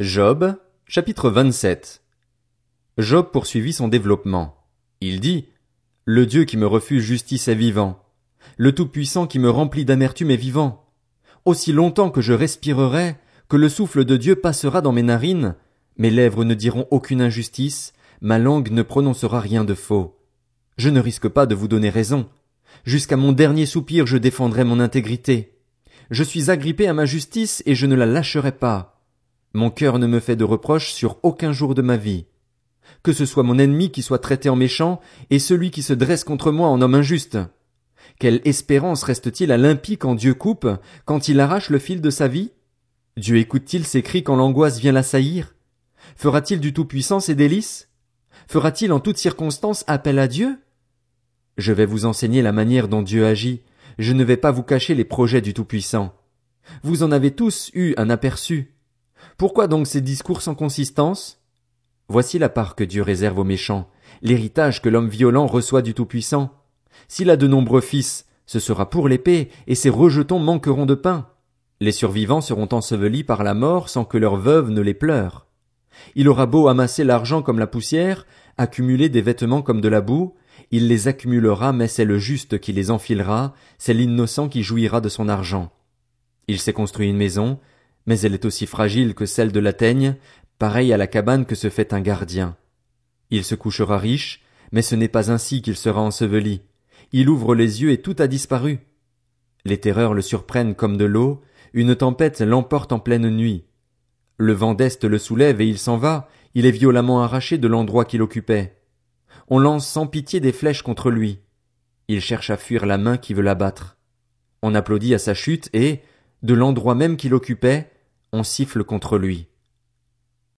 Job, chapitre 27. Job poursuivit son développement. Il dit, Le Dieu qui me refuse justice est vivant. Le Tout-Puissant qui me remplit d'amertume est vivant. Aussi longtemps que je respirerai, que le souffle de Dieu passera dans mes narines, mes lèvres ne diront aucune injustice, ma langue ne prononcera rien de faux. Je ne risque pas de vous donner raison. Jusqu'à mon dernier soupir je défendrai mon intégrité. Je suis agrippé à ma justice et je ne la lâcherai pas. Mon cœur ne me fait de reproches sur aucun jour de ma vie. Que ce soit mon ennemi qui soit traité en méchant et celui qui se dresse contre moi en homme injuste. Quelle espérance reste-t-il à l'impie quand Dieu coupe, quand il arrache le fil de sa vie? Dieu écoute-t-il ses cris quand l'angoisse vient l'assaillir? Fera-t-il du Tout-Puissant ses délices? Fera-t-il en toutes circonstances appel à Dieu? Je vais vous enseigner la manière dont Dieu agit, je ne vais pas vous cacher les projets du Tout-Puissant. Vous en avez tous eu un aperçu. Pourquoi donc ces discours sans consistance? Voici la part que Dieu réserve aux méchants, l'héritage que l'homme violent reçoit du Tout-Puissant. S'il a de nombreux fils, ce sera pour l'épée, et ses rejetons manqueront de pain. Les survivants seront ensevelis par la mort sans que leurs veuves ne les pleurent. Il aura beau amasser l'argent comme la poussière, accumuler des vêtements comme de la boue, il les accumulera, mais c'est le juste qui les enfilera, c'est l'innocent qui jouira de son argent. Il s'est construit une maison, mais elle est aussi fragile que celle de la teigne, pareille à la cabane que se fait un gardien. Il se couchera riche, mais ce n'est pas ainsi qu'il sera enseveli. Il ouvre les yeux et tout a disparu. Les terreurs le surprennent comme de l'eau, une tempête l'emporte en pleine nuit. Le vent d'Est le soulève et il s'en va, il est violemment arraché de l'endroit qu'il occupait. On lance sans pitié des flèches contre lui. Il cherche à fuir la main qui veut l'abattre. On applaudit à sa chute et, de l'endroit même qu'il occupait, on siffle contre lui.